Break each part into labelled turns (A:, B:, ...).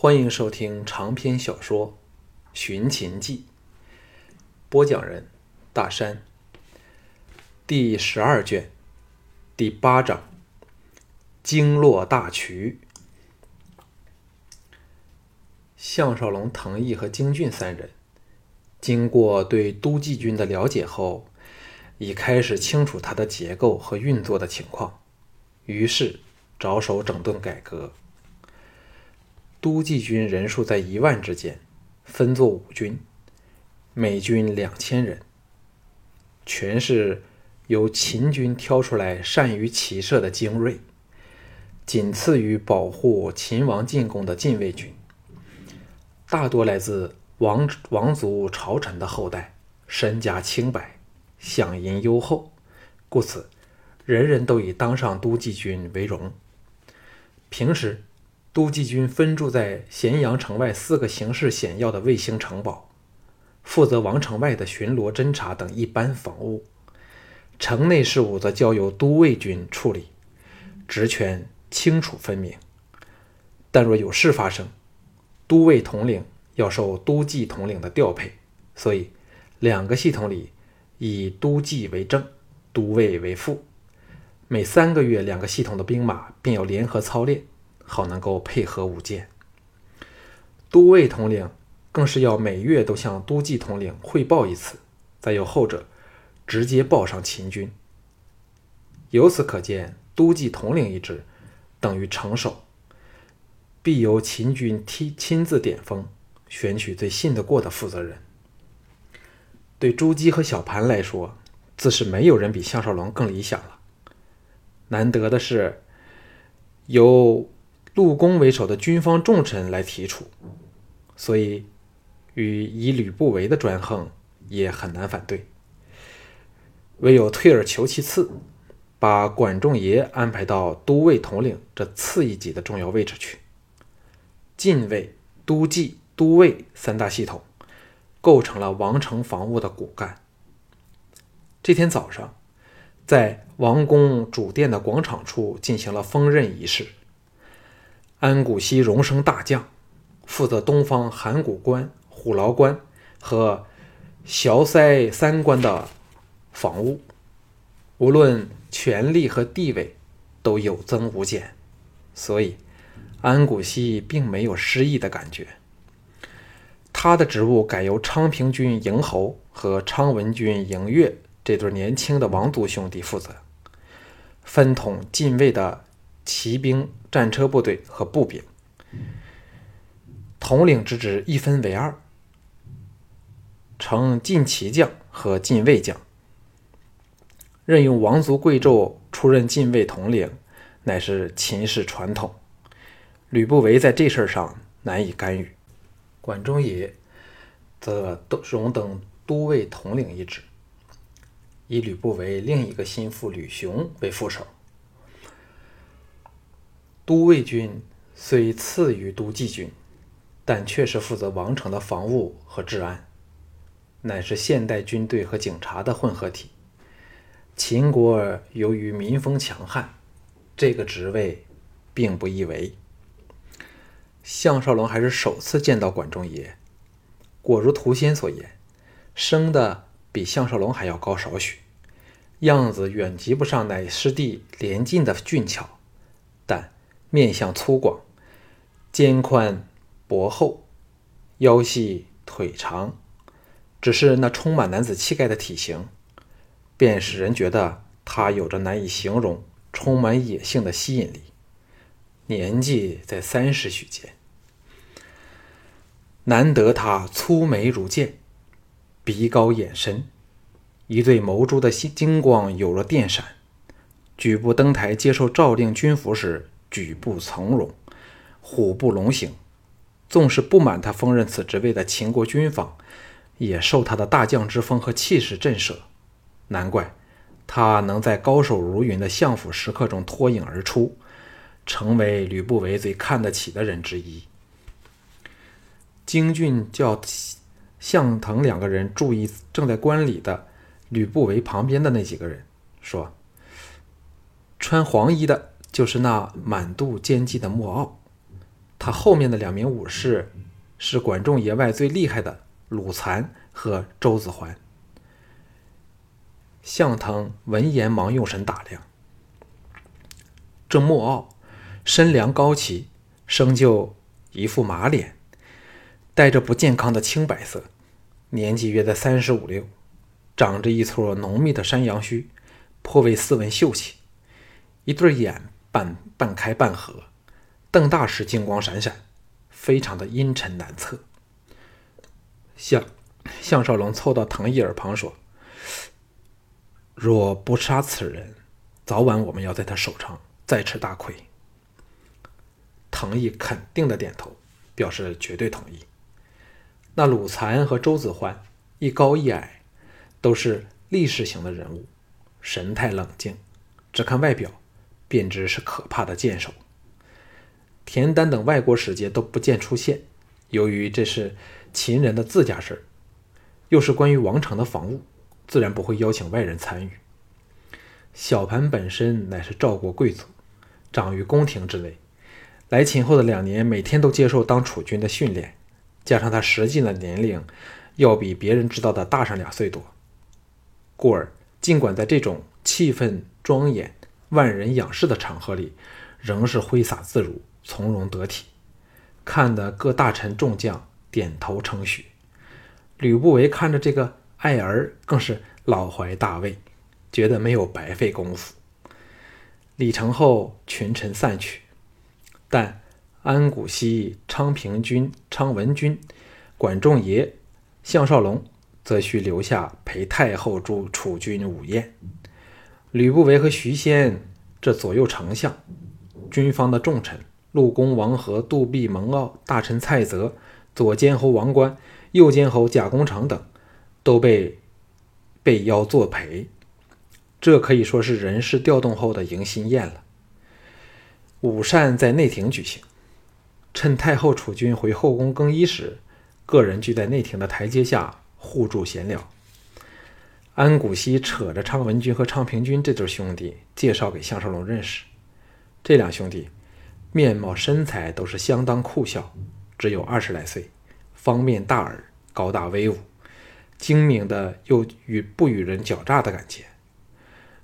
A: 欢迎收听长篇小说《寻秦记》，播讲人大山。第十二卷第八章：经络大渠。项少龙、滕毅和京俊三人，经过对都记军的了解后，已开始清楚他的结构和运作的情况，于是着手整顿改革。都记军人数在一万之间，分作五军，每军两千人，全是由秦军挑出来善于骑射的精锐，仅次于保护秦王进贡的禁卫军。大多来自王王族朝臣的后代，身家清白，享银优厚，故此人人都以当上都记军为荣。平时。都记军分驻在咸阳城外四个形势险要的卫星城堡，负责王城外的巡逻、侦察等一般防务；城内事务则交由都尉军处理，职权清楚分明。但若有事发生，都尉统领要受都记统领的调配，所以两个系统里以都记为正，都尉为副。每三个月，两个系统的兵马便要联合操练。好能够配合舞剑。都尉统领更是要每月都向都记统领汇报一次，再由后者直接报上秦军。由此可见，都记统领一职等于城守，必由秦军亲亲自点封，选取最信得过的负责人。对朱姬和小盘来说，自是没有人比项少龙更理想了。难得的是，由陆公为首的军方重臣来提出，所以与以吕不韦的专横也很难反对。唯有退而求其次，把管仲爷安排到都尉统领这次一级的重要位置去。禁卫、都记、都尉三大系统构成了王城防务的骨干。这天早上，在王宫主殿的广场处进行了封任仪式。安谷西荣升大将，负责东方函谷关、虎牢关和萧塞三关的防务，无论权力和地位都有增无减，所以安谷西并没有失意的感觉。他的职务改由昌平君嬴侯和昌文君嬴越这对年轻的王族兄弟负责，分统禁卫的骑兵。战车部队和步兵统领之职一分为二，成禁骑将和禁卫将。任用王族贵胄出任禁卫统领，乃是秦氏传统。吕不韦在这事儿上难以干预。管仲也则荣登都尉统领一职，以吕不韦另一个心腹吕雄为副手。都尉军虽次于都记军，但却是负责王城的防务和治安，乃是现代军队和警察的混合体。秦国由于民风强悍，这个职位并不易为。项少龙还是首次见到管仲爷，果如图仙所言，生的比项少龙还要高少许，样子远及不上乃师弟连晋的俊俏，面相粗犷，肩宽脖厚，腰细腿长，只是那充满男子气概的体型，便使人觉得他有着难以形容、充满野性的吸引力。年纪在三十许间，难得他粗眉如剑，鼻高眼深，一对眸珠的金光有了电闪。举步登台接受诏令军服时。举步从容，虎步龙行。纵使不满他封任此职位的秦国军方，也受他的大将之风和气势震慑。难怪他能在高手如云的相府食客中脱颖而出，成为吕不韦最看得起的人之一。京俊叫项腾两个人注意正在观礼的吕不韦旁边的那几个人，说：“穿黄衣的。”就是那满肚奸计的莫傲，他后面的两名武士是管仲爷外最厉害的鲁残和周子桓。向腾闻言忙用神打量，这莫傲身量高齐，生就一副马脸，带着不健康的青白色，年纪约在三十五六，长着一撮浓密的山羊须，颇为斯文秀气，一对眼半半开半合，瞪大时金光闪闪，非常的阴沉难测。向向少龙凑到唐毅耳旁说。若不杀此人，早晚我们要在他手上再吃大亏。唐毅肯定的点头，表示绝对同意。那鲁残和周子欢一高一矮，都是历史型的人物，神态冷静，只看外表便知是可怕的剑手。田丹等外国使节都不见出现，由于这是秦人的自家事儿，又是关于王城的防务。自然不会邀请外人参与。小盘本身乃是赵国贵族，长于宫廷之内。来秦后的两年，每天都接受当储君的训练，加上他实际的年龄要比别人知道的大上两岁多，故而尽管在这种气氛庄严、万人仰视的场合里，仍是挥洒自如、从容得体，看得各大臣众将点头称许。吕不韦看着这个。爱儿更是老怀大慰，觉得没有白费功夫。礼成后，群臣散去，但安谷西、昌平君、昌文君、管仲爷、项少龙则需留下陪太后助储君午宴。吕不韦和徐仙这左右丞相、军方的重臣，陆公王和、杜弼、蒙骜、大臣蔡泽、左监侯王冠、右监侯贾公成等。都被被邀作陪，这可以说是人事调动后的迎新宴了。午膳在内廷举行，趁太后储君回后宫更衣时，个人聚在内廷的台阶下互助闲聊。安谷西扯着昌文君和昌平君这对兄弟介绍给项少龙认识。这两兄弟面貌身材都是相当酷小，只有二十来岁，方面大耳，高大威武。精明的又与不与人狡诈的感觉，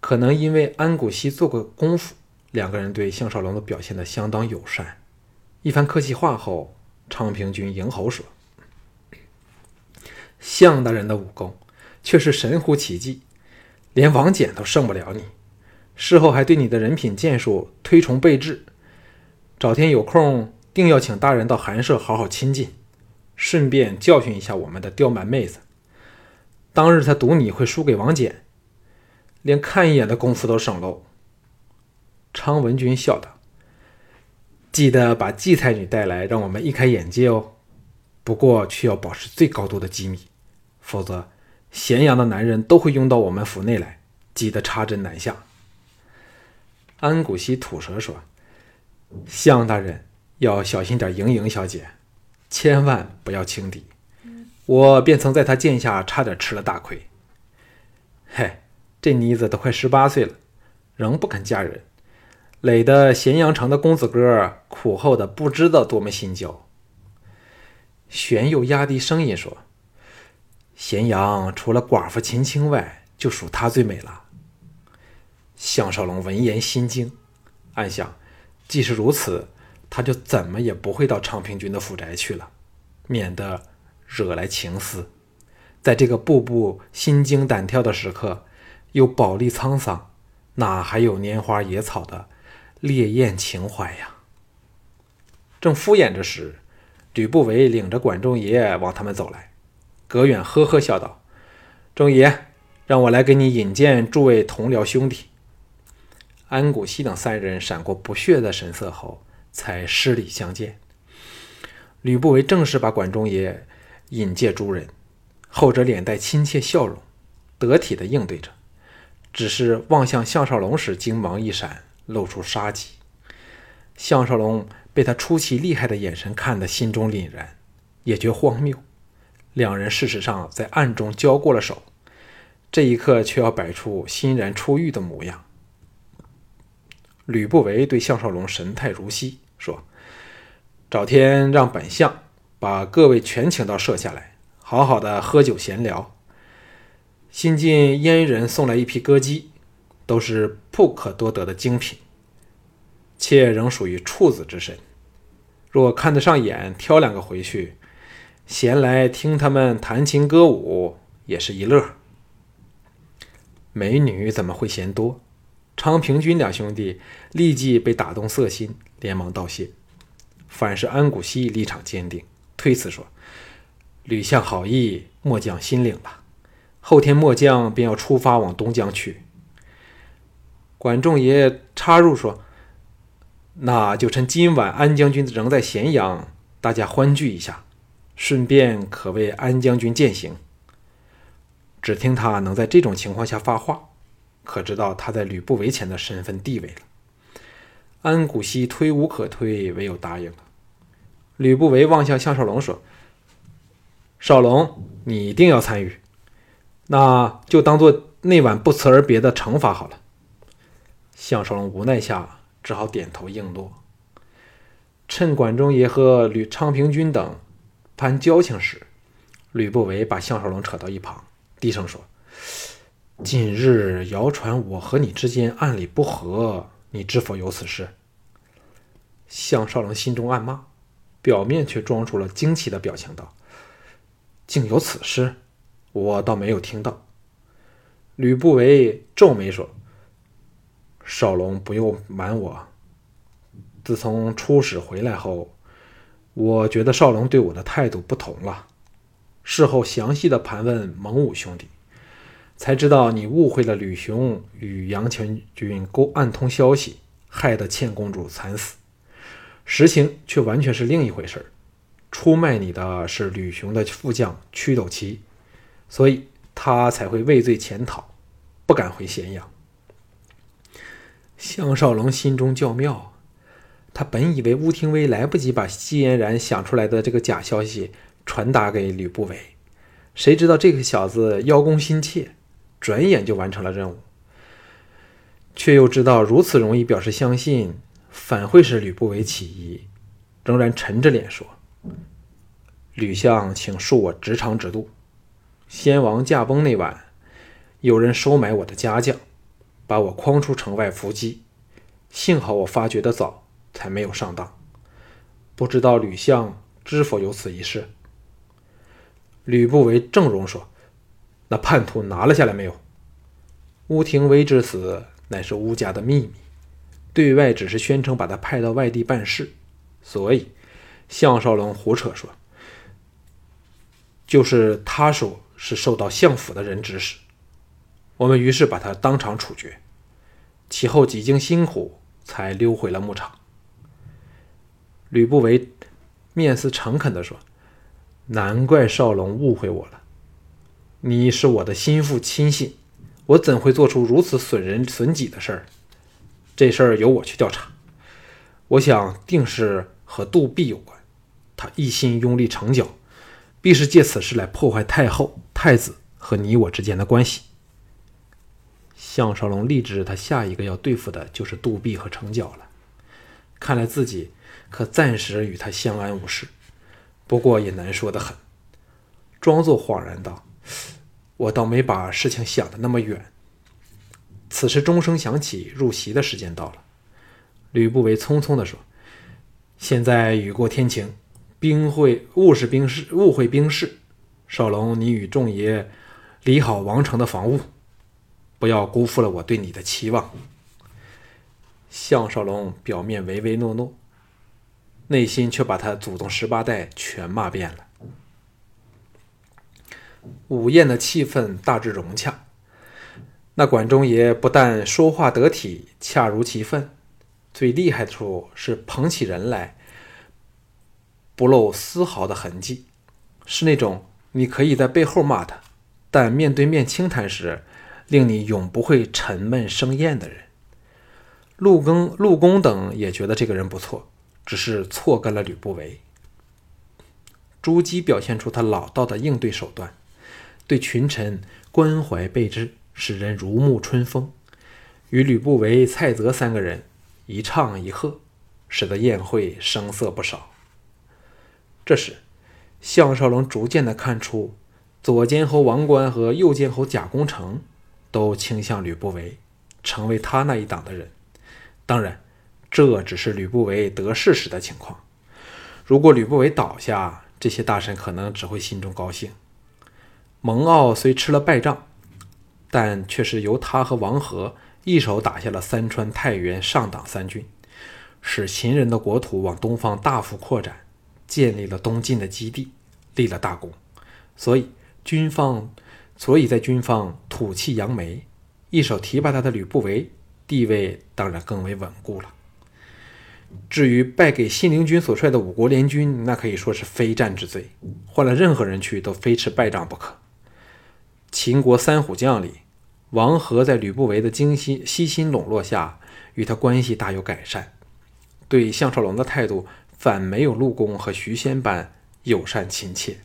A: 可能因为安谷西做过功夫，两个人对项少龙都表现得相当友善。一番客气话后，昌平君迎喉说：“项大人的武功却是神乎其技，连王翦都胜不了你。事后还对你的人品剑术推崇备至，找天有空定要请大人到寒舍好好亲近，顺便教训一下我们的刁蛮妹子。”当日他赌你会输给王翦，连看一眼的功夫都省喽。昌文君笑道：“记得把荠菜女带来，让我们一开眼界哦。不过却要保持最高度的机密，否则咸阳的男人都会拥到我们府内来，急得插针难下。”安谷西吐舌说：“向大人要小心点，莹莹小姐，千万不要轻敌。”我便曾在他剑下差点吃了大亏。嘿，这妮子都快十八岁了，仍不肯嫁人，累得咸阳城的公子哥苦候的不知道多么心焦。玄又压低声音说：“咸阳除了寡妇秦青外，就属她最美了。”项少龙闻言心惊，暗想：既是如此，他就怎么也不会到昌平君的府宅去了，免得。惹来情思，在这个步步心惊胆跳的时刻，又饱历沧桑，哪还有拈花野草的烈焰情怀呀？正敷衍着时，吕不韦领着管仲爷往他们走来，葛远呵呵笑道：“钟爷，让我来给你引荐诸位同僚兄弟。”安谷西等三人闪过不屑的神色后，才施礼相见。吕不韦正式把管仲爷。引介诸人，后者脸带亲切笑容，得体的应对着，只是望向项少龙时，精芒一闪，露出杀机。项少龙被他出奇厉害的眼神看得心中凛然，也觉荒谬。两人事实上在暗中交过了手，这一刻却要摆出欣然出狱的模样。吕不韦对项少龙神态如昔，说：“找天让本相把各位全请到舍下来，好好的喝酒闲聊。新晋阉人送来一批歌姬，都是不可多得的精品。妾仍属于处子之身，若看得上眼，挑两个回去，闲来听他们弹琴歌舞，也是一乐。美女怎么会嫌多？昌平君两兄弟立即被打动色心，连忙道谢。反是安谷西立场坚定，推辞说：“吕相好意，末将心领了。后天末将便要出发往东江去。”管仲爷插入说。那就趁今晚安将军仍在咸阳，大家欢聚一下，顺便可为安将军践行。只听他能在这种情况下发话，可知道他在吕不韦前的身份地位了。安谷西推无可推，唯有答应了。吕不韦望向项少龙说：“少龙，你一定要参与，那就当做那晚不辞而别的惩罚好了。”项少龙无奈下。只好点头应诺。趁管仲爷和吕昌平君等攀交情时，吕不韦把项少龙扯到一旁，低声说：“近日谣传我和你之间暗里不和，你知否有此事？”项少龙心中暗骂，表面却装出了惊奇的表情，道：“竟有此事？我倒没有听到。”吕不韦皱眉说。少龙不用瞒我，自从出使回来后，我觉得少龙对我的态度不同了。事后详细的盘问蒙武兄弟，才知道你误会了吕雄与杨全军勾暗通消息，害得倩公主惨死。实情却完全是另一回事出卖你的是吕雄的副将屈斗旗，所以他才会畏罪潜逃，不敢回咸阳。项少龙心中叫妙，他本以为乌廷威来不及把季嫣然想出来的这个假消息传达给吕不韦，谁知道这个小子邀功心切，转眼就完成了任务。却又知道如此容易表示相信，反会使吕不韦起疑，仍然沉着脸说：“吕相，请恕我直肠直肚。先王驾崩那晚，有人收买我的家将。”把我诓出城外伏击，幸好我发觉的早，才没有上当。不知道吕相知否有此一事？吕不韦正容说：“那叛徒拿了下来没有？”乌廷威之死乃是乌家的秘密，对外只是宣称把他派到外地办事，所以项少龙胡扯说：“就是他说是受到相府的人指使。”我们于是把他当场处决，其后几经辛苦，才溜回了牧场。吕不韦面似诚恳地说：“难怪少龙误会我了，你是我的心腹亲信，我怎会做出如此损人损己的事儿？这事儿由我去调查，我想定是和杜弼有关。他一心拥立成角，必是借此事来破坏太后、太子和你我之间的关系。”项少龙立志，他下一个要对付的就是杜弼和程角了。看来自己可暂时与他相安无事，不过也难说的很。装作恍然道：“我倒没把事情想的那么远。”此时钟声响起，入席的时间到了。吕不韦匆匆地说：“现在雨过天晴，兵会误是兵士，误会兵士。少龙，你与众爷理好王城的防务。”不要辜负了我对你的期望。项少龙表面唯唯诺诺，内心却把他祖宗十八代全骂遍了。午宴的气氛大致融洽，那管仲爷不但说话得体，恰如其分，最厉害处是捧起人来不露丝毫的痕迹，是那种你可以在背后骂他，但面对面轻谈时。令你永不会沉闷生厌的人，陆更、陆公等也觉得这个人不错，只是错跟了吕不韦。朱姬表现出他老道的应对手段，对群臣关怀备至，使人如沐春风。与吕不韦、蔡泽三个人一唱一和，使得宴会声色不少。这时，项少龙逐渐地看出，左监侯王冠和右监侯贾公成都倾向吕不韦，成为他那一党的人。当然，这只是吕不韦得势时的情况。如果吕不韦倒下，这些大臣可能只会心中高兴。蒙骜虽吃了败仗，但却是由他和王和一手打下了三川、太原、上党三郡，使秦人的国土往东方大幅扩展，建立了东晋的基地，立了大功。所以军方，所以在军方土气扬眉，一手提拔他的吕不韦地位当然更为稳固了。至于败给信陵君所率的五国联军，那可以说是非战之罪，换了任何人去都非吃败仗不可。秦国三虎将里，王和在吕不韦的精心悉心笼络下，与他关系大有改善，对项少龙的态度反没有陆公和徐仙般友善亲切。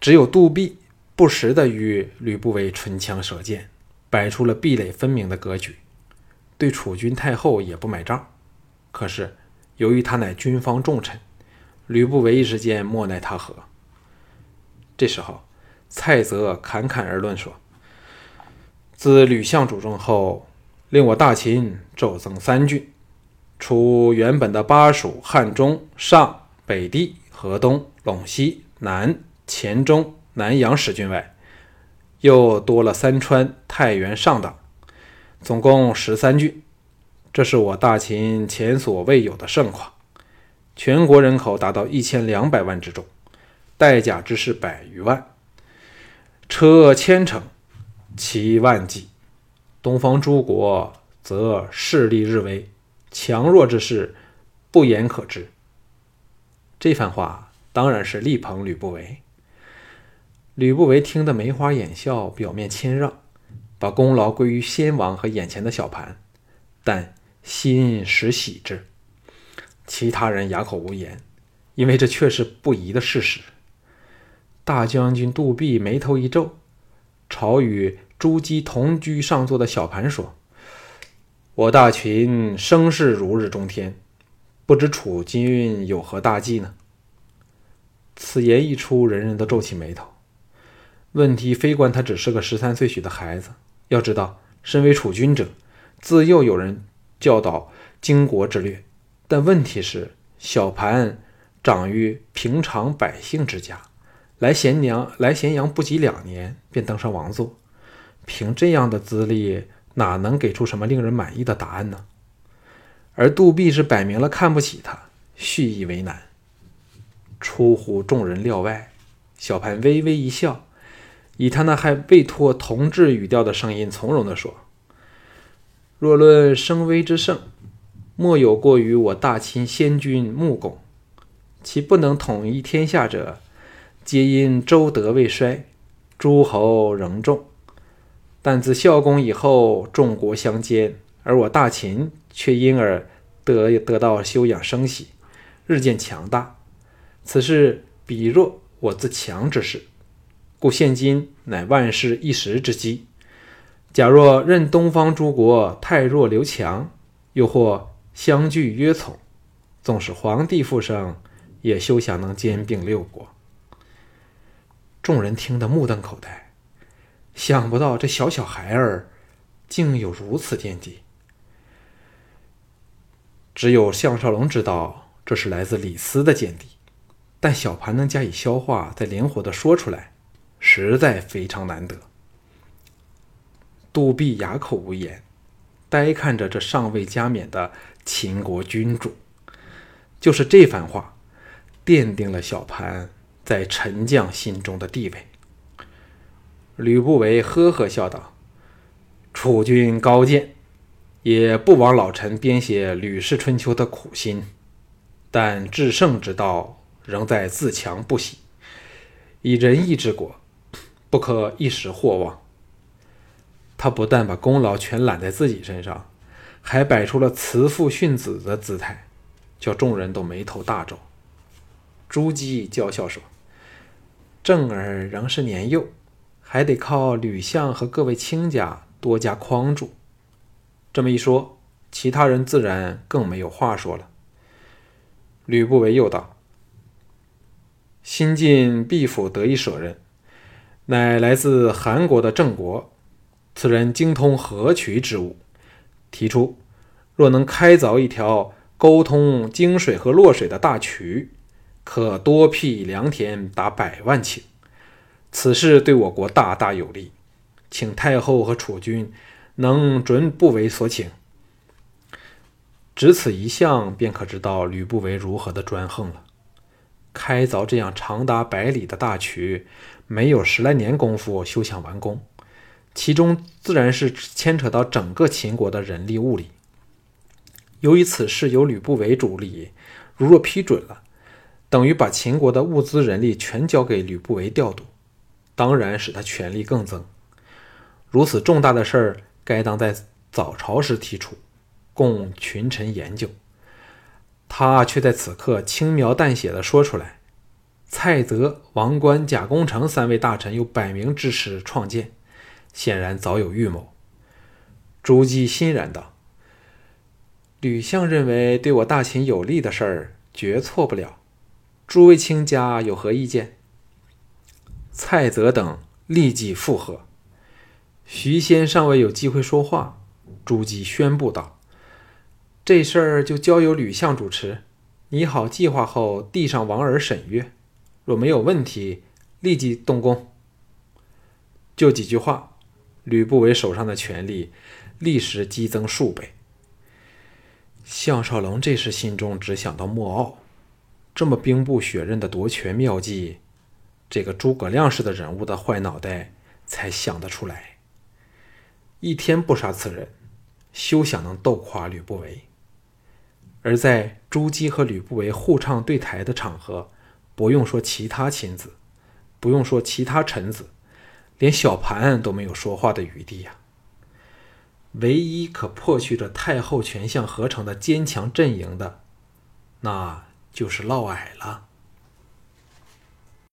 A: 只有杜弼不时地与吕不韦唇枪舌剑，摆出了壁垒分明的格局，对楚军太后也不买账。可是由于他乃军方重臣，吕不韦一时间莫奈他何。这时候。蔡泽侃侃而论说：“自吕相主政后，令我大秦骤增三郡，除原本的巴蜀、汉中、上、北地、河东、陇西、南、黔中、南阳十郡外，又多了三川、太原、上党，总共十三郡。这是我大秦前所未有的盛况。全国人口达到一千两百万之众，带甲之士百余万。”车千乘，骑万骑，东方诸国则势力日微，强弱之势不言可知。这番话当然是力捧吕不韦。吕不韦听得眉花眼笑，表面谦让，把功劳归于先王和眼前的小盘，但心实喜之。其他人哑口无言，因为这却是不疑的事实。大将军杜弼眉头一皱，朝与朱姬同居上座的小盘说：“我大秦声势如日中天，不知楚君有何大计呢？”此言一出，人人都皱起眉头。问题非关他只是个十三岁许的孩子。要知道，身为楚君者，自幼有人教导经国之略。但问题是，小盘长于平常百姓之家。来咸阳，来咸阳不及两年，便登上王座。凭这样的资历，哪能给出什么令人满意的答案呢？而杜弼是摆明了看不起他，蓄意为难。出乎众人料外，小盘微微一笑，以他那还未脱同志语调的声音，从容地说：“若论声威之盛，莫有过于我大秦先君穆公，其不能统一天下者。”皆因周德未衰，诸侯仍众。但自孝公以后，众国相兼，而我大秦却因而得得到休养生息，日渐强大。此事比若我自强之势，故现今乃万世一时之机。假若任东方诸国太弱留强，又或相拒约从，纵使皇帝复生，也休想能兼并六国。众人听得目瞪口呆，想不到这小小孩儿竟有如此见地。只有项少龙知道这是来自李斯的见地，但小盘能加以消化，再灵活的说出来，实在非常难得。杜弼哑口无言，呆看着这尚未加冕的秦国君主。就是这番话，奠定了小盘。在陈将心中的地位。吕不韦呵呵笑道：“楚君高见，也不枉老臣编写《吕氏春秋》的苦心。但制胜之道，仍在自强不息。以仁义治国，不可一时惑忘。”他不但把功劳全揽在自己身上，还摆出了慈父训子的姿态，叫众人都眉头大皱。朱姬娇笑说。正儿仍是年幼，还得靠吕相和各位卿家多加匡助。这么一说，其他人自然更没有话说了。吕不韦又道：“新晋毕府得以舍人，乃来自韩国的郑国。此人精通河渠之物，提出若能开凿一条沟通泾水和洛水的大渠，可多辟良田达百万顷。此事对我国大大有利，请太后和储君能准不为所请。只此一项，便可知道吕不韦如何的专横了。开凿这样长达百里的大渠，没有十来年功夫休想完工。其中自然是牵扯到整个秦国的人力物力。由于此事由吕不韦主理，如若批准了，等于把秦国的物资人力全交给吕不韦调度，当然使他权力更增。如此重大的事儿，该当在早朝时提出，供群臣研究。他却在此刻轻描淡写的说出来：“蔡泽、王观、贾公成三位大臣又摆明支持创建。”显然早有预谋。朱姬欣然道：“吕相认为对我大秦有利的事儿，绝错不了。诸位卿家有何意见？”蔡泽等立即附和。徐仙尚未有机会说话，朱姬宣布道：“这事儿就交由吕相主持，拟好计划后递上王儿审阅。若没有问题，立即动工。”就几句话。吕不韦手上的权力立时激增数倍。项少龙这时心中只想到莫敖，这么兵不血刃的夺权妙计，这个诸葛亮式的人物的坏脑袋才想得出来。一天不杀此人，休想能斗垮吕不韦。而在朱姬和吕不韦互唱对台的场合，不用说其他亲子，不用说其他臣子。连小盘都没有说话的余地呀！唯一可破去这太后权相合成的坚强阵营的，那就是嫪毐了。